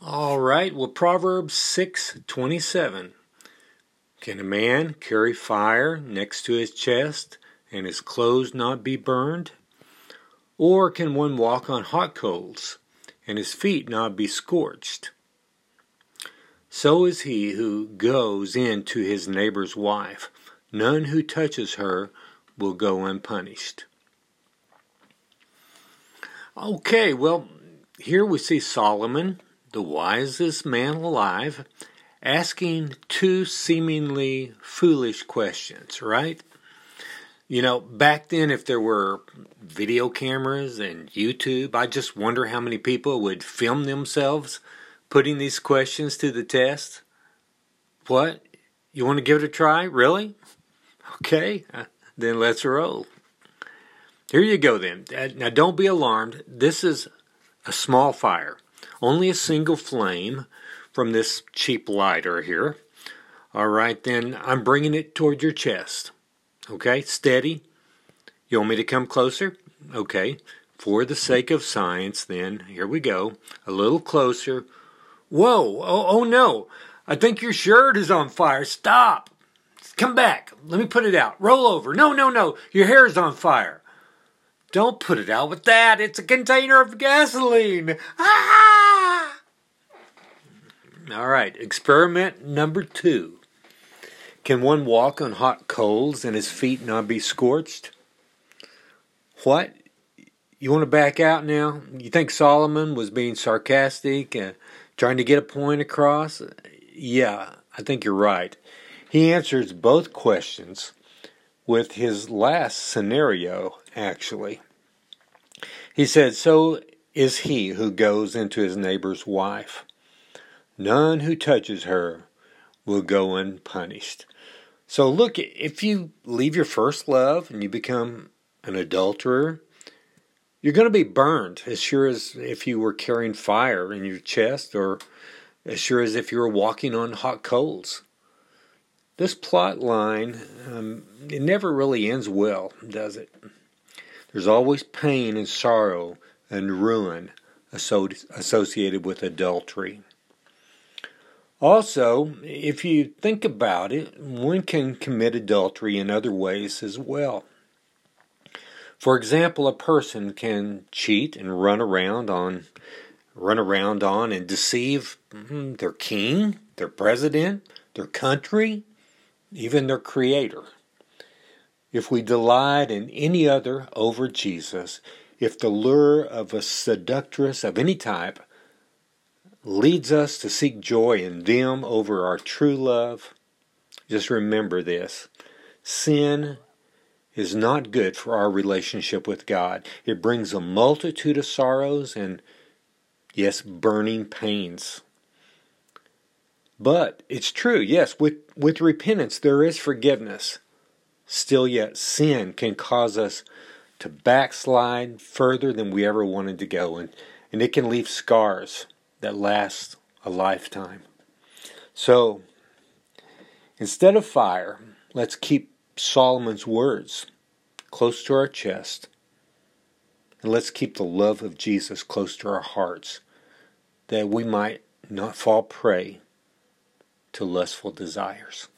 All right, well Proverbs 6:27. Can a man carry fire next to his chest and his clothes not be burned? Or can one walk on hot coals and his feet not be scorched? So is he who goes in to his neighbor's wife. None who touches her will go unpunished. Okay, well, here we see Solomon the wisest man alive, asking two seemingly foolish questions, right? You know, back then, if there were video cameras and YouTube, I just wonder how many people would film themselves putting these questions to the test. What? You want to give it a try? Really? Okay, uh, then let's roll. Here you go, then. Now, don't be alarmed. This is a small fire. Only a single flame from this cheap lighter here. All right, then I'm bringing it toward your chest. Okay, steady. You want me to come closer? Okay, for the sake of science, then, here we go. A little closer. Whoa, oh, oh no, I think your shirt is on fire. Stop. Come back. Let me put it out. Roll over. No, no, no, your hair is on fire. Don't put it out with that. It's a container of gasoline. Ah! All right, experiment number two. Can one walk on hot coals and his feet not be scorched? What? You want to back out now? You think Solomon was being sarcastic, uh, trying to get a point across? Yeah, I think you're right. He answers both questions with his last scenario, actually. He said, So is he who goes into his neighbor's wife. None who touches her will go unpunished. So, look, if you leave your first love and you become an adulterer, you're going to be burned as sure as if you were carrying fire in your chest or as sure as if you were walking on hot coals. This plot line, um, it never really ends well, does it? There's always pain and sorrow and ruin associated with adultery. Also, if you think about it, one can commit adultery in other ways as well. For example, a person can cheat and run around on run around on and deceive mm, their king, their president, their country, even their creator. If we delight in any other over Jesus, if the lure of a seductress of any type leads us to seek joy in them over our true love, just remember this sin is not good for our relationship with God. It brings a multitude of sorrows and, yes, burning pains. But it's true, yes, with, with repentance there is forgiveness. Still, yet, sin can cause us to backslide further than we ever wanted to go, and, and it can leave scars that last a lifetime. So, instead of fire, let's keep Solomon's words close to our chest, and let's keep the love of Jesus close to our hearts, that we might not fall prey to lustful desires.